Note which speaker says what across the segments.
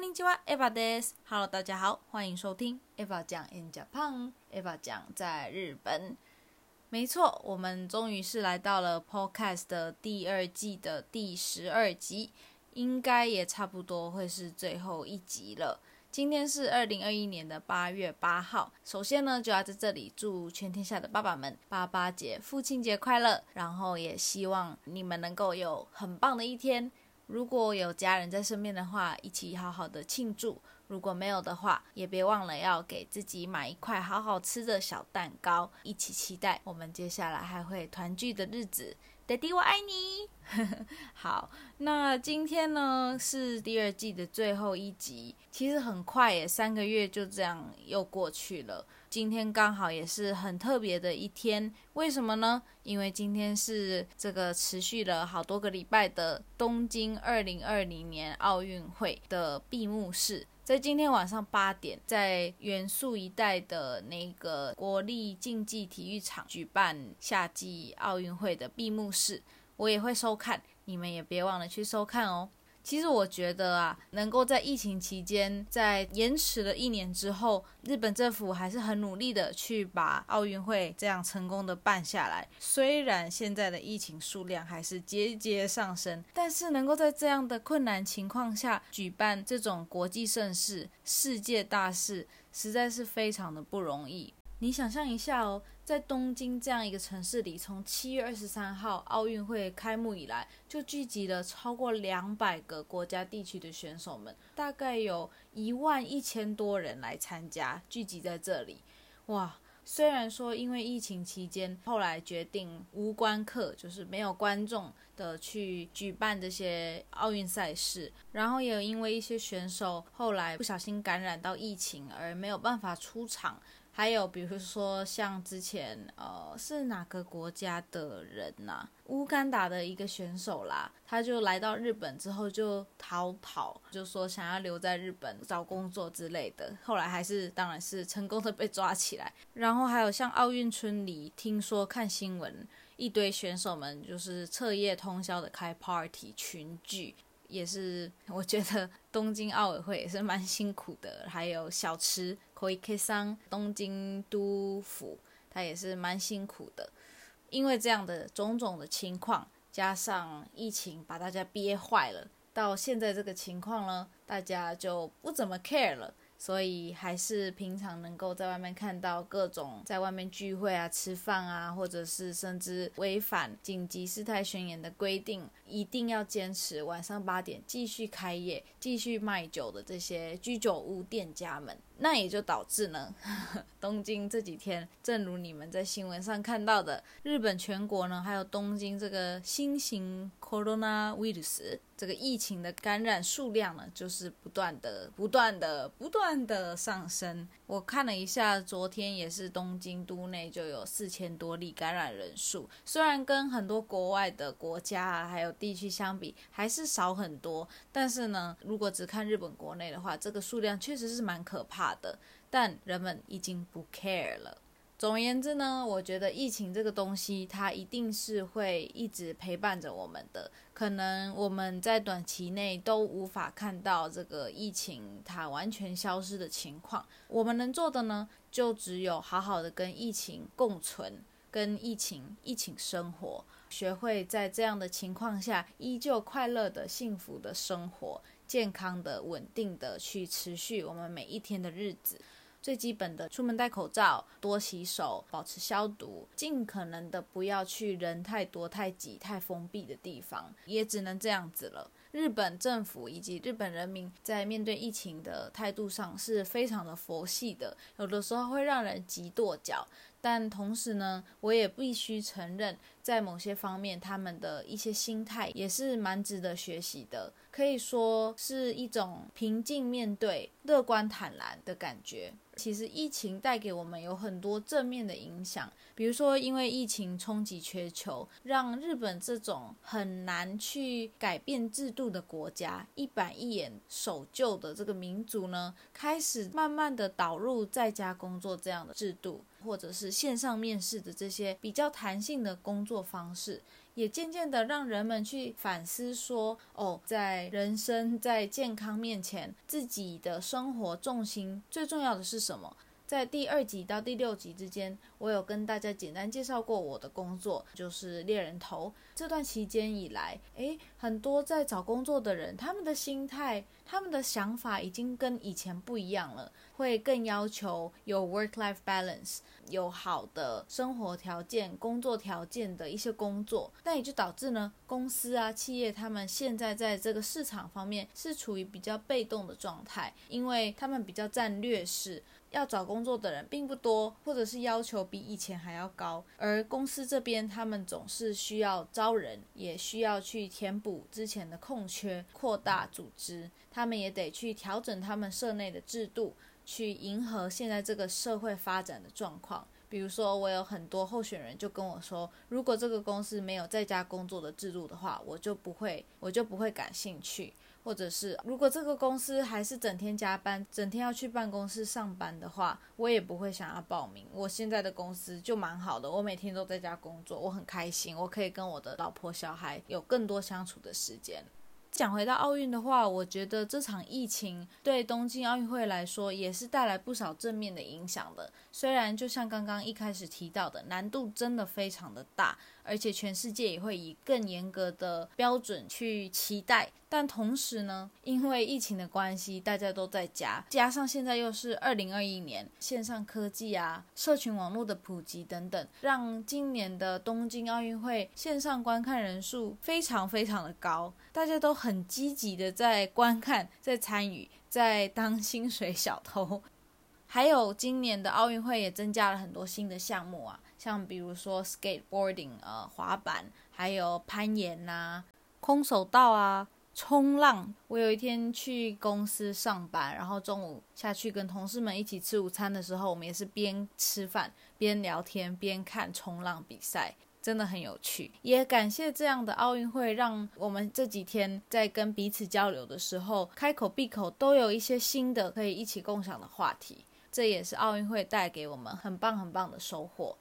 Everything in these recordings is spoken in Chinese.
Speaker 1: 尼基哇，Eva des。Hello，大家好，欢迎收听 Eva 讲 in Japan。Eva 讲在日本。没错，我们终于是来到了 Podcast 的第二季的第十二集，应该也差不多会是最后一集了。今天是二零二一年的八月八号。首先呢，就要在这里祝全天下的爸爸们爸爸节、父亲节快乐。然后也希望你们能够有很棒的一天。如果有家人在身边的话，一起好好的庆祝；如果没有的话，也别忘了要给自己买一块好好吃的小蛋糕，一起期待我们接下来还会团聚的日子。爹地，我爱你。好，那今天呢是第二季的最后一集，其实很快耶，三个月就这样又过去了。今天刚好也是很特别的一天，为什么呢？因为今天是这个持续了好多个礼拜的东京二零二零年奥运会的闭幕式。在今天晚上八点，在元素一带的那个国立竞技体育场举办夏季奥运会的闭幕式，我也会收看，你们也别忘了去收看哦。其实我觉得啊，能够在疫情期间，在延迟了一年之后，日本政府还是很努力的去把奥运会这样成功的办下来。虽然现在的疫情数量还是节节上升，但是能够在这样的困难情况下举办这种国际盛事、世界大事，实在是非常的不容易。你想象一下哦，在东京这样一个城市里，从七月二十三号奥运会开幕以来，就聚集了超过两百个国家地区的选手们，大概有一万一千多人来参加，聚集在这里。哇，虽然说因为疫情期间，后来决定无观客，就是没有观众的去举办这些奥运赛事，然后也有因为一些选手后来不小心感染到疫情而没有办法出场。还有比如说像之前呃是哪个国家的人呐？乌干达的一个选手啦，他就来到日本之后就逃跑，就说想要留在日本找工作之类的。后来还是当然是成功的被抓起来。然后还有像奥运村里，听说看新闻，一堆选手们就是彻夜通宵的开 party 群聚。也是，我觉得东京奥委会也是蛮辛苦的，还有小吃池桑，东京都府，他也是蛮辛苦的。因为这样的种种的情况，加上疫情把大家憋坏了，到现在这个情况呢，大家就不怎么 care 了。所以还是平常能够在外面看到各种在外面聚会啊、吃饭啊，或者是甚至违反紧急事态宣言的规定，一定要坚持晚上八点继续开业、继续卖酒的这些居酒屋店家们。那也就导致呢，东京这几天，正如你们在新闻上看到的，日本全国呢，还有东京这个新型 coronavirus 这个疫情的感染数量呢，就是不断的、不断的、不断的上升。我看了一下，昨天也是东京都内就有四千多例感染人数，虽然跟很多国外的国家啊，还有地区相比，还是少很多，但是呢，如果只看日本国内的话，这个数量确实是蛮可怕。的，但人们已经不 care 了。总而言之呢，我觉得疫情这个东西，它一定是会一直陪伴着我们的。可能我们在短期内都无法看到这个疫情它完全消失的情况。我们能做的呢，就只有好好的跟疫情共存，跟疫情一起生活，学会在这样的情况下依旧快乐的、幸福的生活。健康的、稳定的去持续我们每一天的日子，最基本的出门戴口罩、多洗手、保持消毒，尽可能的不要去人太多、太挤、太封闭的地方，也只能这样子了。日本政府以及日本人民在面对疫情的态度上是非常的佛系的，有的时候会让人急跺脚。但同时呢，我也必须承认，在某些方面，他们的一些心态也是蛮值得学习的，可以说是一种平静面对、乐观坦然的感觉。其实疫情带给我们有很多正面的影响，比如说因为疫情冲击全球，让日本这种很难去改变制度的国家，一板一眼守旧的这个民族呢，开始慢慢的导入在家工作这样的制度。或者是线上面试的这些比较弹性的工作方式，也渐渐的让人们去反思说：哦，在人生在健康面前，自己的生活重心最重要的是什么？在第二集到第六集之间，我有跟大家简单介绍过我的工作，就是猎人头。这段期间以来，诶，很多在找工作的人，他们的心态、他们的想法已经跟以前不一样了，会更要求有 work-life balance，有好的生活条件、工作条件的一些工作。那也就导致呢，公司啊、企业他们现在在这个市场方面是处于比较被动的状态，因为他们比较战略式。要找工作的人并不多，或者是要求比以前还要高，而公司这边他们总是需要招人，也需要去填补之前的空缺，扩大组织，他们也得去调整他们社内的制度，去迎合现在这个社会发展的状况。比如说，我有很多候选人就跟我说，如果这个公司没有在家工作的制度的话，我就不会，我就不会感兴趣。或者是如果这个公司还是整天加班，整天要去办公室上班的话，我也不会想要报名。我现在的公司就蛮好的，我每天都在家工作，我很开心，我可以跟我的老婆小孩有更多相处的时间。讲回到奥运的话，我觉得这场疫情对东京奥运会来说也是带来不少正面的影响的。虽然就像刚刚一开始提到的，难度真的非常的大。而且全世界也会以更严格的标准去期待，但同时呢，因为疫情的关系，大家都在家，加上现在又是二零二一年，线上科技啊、社群网络的普及等等，让今年的东京奥运会线上观看人数非常非常的高，大家都很积极的在观看、在参与、在当薪水小偷。还有今年的奥运会也增加了很多新的项目啊。像比如说 skateboarding，呃，滑板，还有攀岩呐，空手道啊，冲浪。我有一天去公司上班，然后中午下去跟同事们一起吃午餐的时候，我们也是边吃饭边聊天边看冲浪比赛，真的很有趣。也感谢这样的奥运会，让我们这几天在跟彼此交流的时候，开口闭口都有一些新的可以一起共享的话题。这也是奥运会带给我们很棒很棒的收获。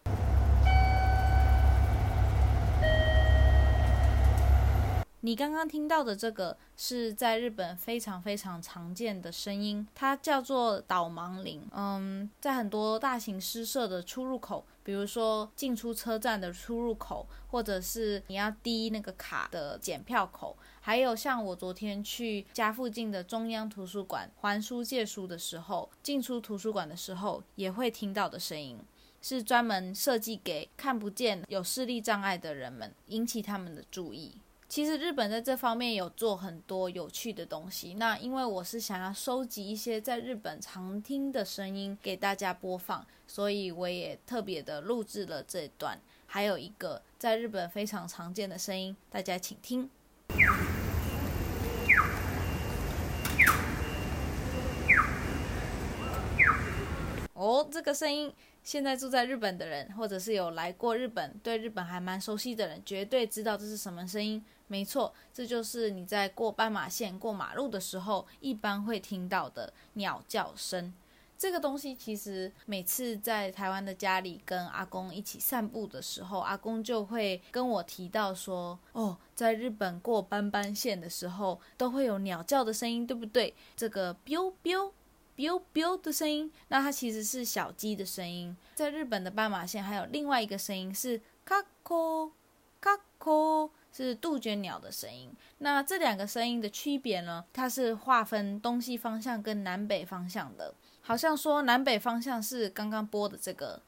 Speaker 1: 你刚刚听到的这个是在日本非常非常常见的声音，它叫做导盲铃。嗯，在很多大型诗社的出入口，比如说进出车站的出入口，或者是你要滴那个卡的检票口，还有像我昨天去家附近的中央图书馆还书借书的时候，进出图书馆的时候也会听到的声音，是专门设计给看不见、有视力障碍的人们，引起他们的注意。其实日本在这方面有做很多有趣的东西。那因为我是想要收集一些在日本常听的声音给大家播放，所以我也特别的录制了这段。还有一个在日本非常常见的声音，大家请听。哦，这个声音。现在住在日本的人，或者是有来过日本、对日本还蛮熟悉的人，绝对知道这是什么声音。没错，这就是你在过斑马线、过马路的时候，一般会听到的鸟叫声。这个东西其实每次在台湾的家里跟阿公一起散步的时候，阿公就会跟我提到说：“哦，在日本过斑斑线的时候，都会有鸟叫的声音，对不对？”这个 biu biu。Biu biu 的声音，那它其实是小鸡的声音。在日本的斑马线还有另外一个声音是 kako kako，，是杜鹃鸟的声音。那这两个声音的区别呢？它是划分东西方向跟南北方向的。好像说南北方向是刚刚播的这个，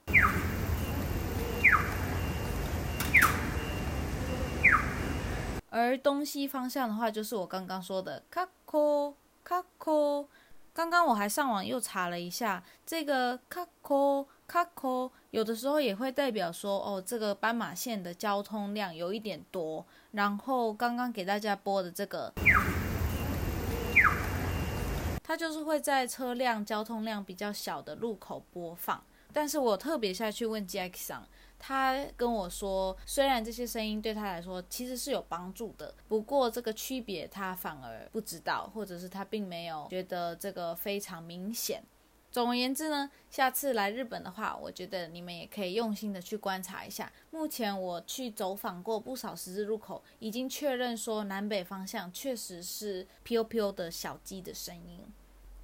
Speaker 1: 而东西方向的话就是我刚刚说的卡科卡科。刚刚我还上网又查了一下，这个卡科卡科有的时候也会代表说，哦，这个斑马线的交通量有一点多。然后刚刚给大家播的这个，它就是会在车辆交通量比较小的路口播放。但是我特别下去问 Jackson。他跟我说，虽然这些声音对他来说其实是有帮助的，不过这个区别他反而不知道，或者是他并没有觉得这个非常明显。总而言之呢，下次来日本的话，我觉得你们也可以用心的去观察一下。目前我去走访过不少十字路口，已经确认说南北方向确实是 POPO 的小鸡的声音。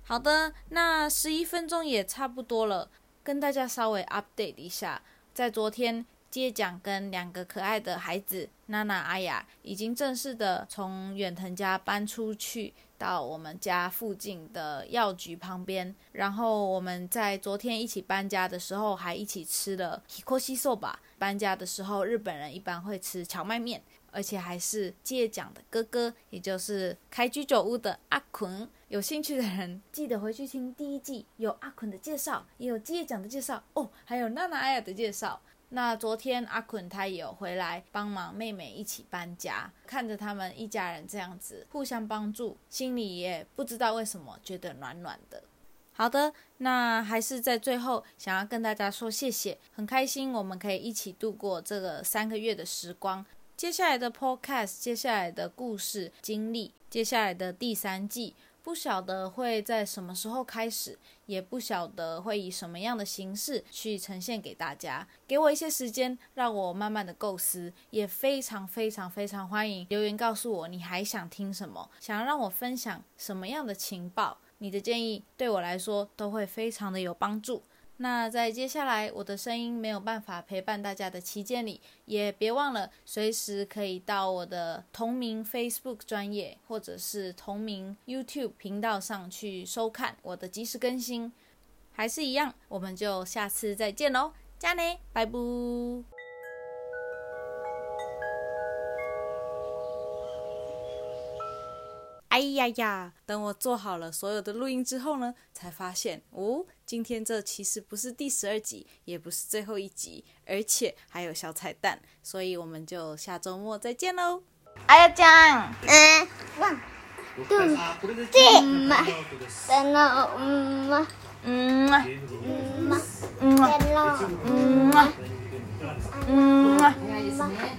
Speaker 1: 好的，那十一分钟也差不多了，跟大家稍微 update 一下，在昨天。借奖跟两个可爱的孩子娜娜、阿雅已经正式的从远藤家搬出去，到我们家附近的药局旁边。然后我们在昨天一起搬家的时候，还一起吃了 hikoshi soba。搬家的时候，日本人一般会吃荞麦面，而且还是借奖的哥哥，也就是开居酒屋的阿坤。有兴趣的人记得回去听第一季，有阿坤的介绍，也有借奖的介绍哦，还有娜娜、阿雅的介绍。那昨天阿坤他也有回来帮忙妹妹一起搬家，看着他们一家人这样子互相帮助，心里也不知道为什么觉得暖暖的。好的，那还是在最后想要跟大家说谢谢，很开心我们可以一起度过这个三个月的时光。接下来的 podcast，接下来的故事经历，接下来的第三季。不晓得会在什么时候开始，也不晓得会以什么样的形式去呈现给大家。给我一些时间，让我慢慢的构思。也非常非常非常欢迎留言告诉我你还想听什么，想要让我分享什么样的情报。你的建议对我来说都会非常的有帮助。那在接下来我的声音没有办法陪伴大家的期间里，也别忘了随时可以到我的同名 Facebook 专业或者是同名 YouTube 频道上去收看我的及时更新。还是一样，我们就下次再见喽，加呢，拜拜。哎呀呀！等我做好了所有的录音之后呢，才发现哦，今天这其实不是第十二集，也不是最后一集，而且还有小彩蛋，所以我们就下周末再见喽！哎呀酱，嗯，对，对嘛，等了，嗯嘛，嗯。嘛，嗯嘛，嗯。嘛，嗯。嘛，嗯。嘛。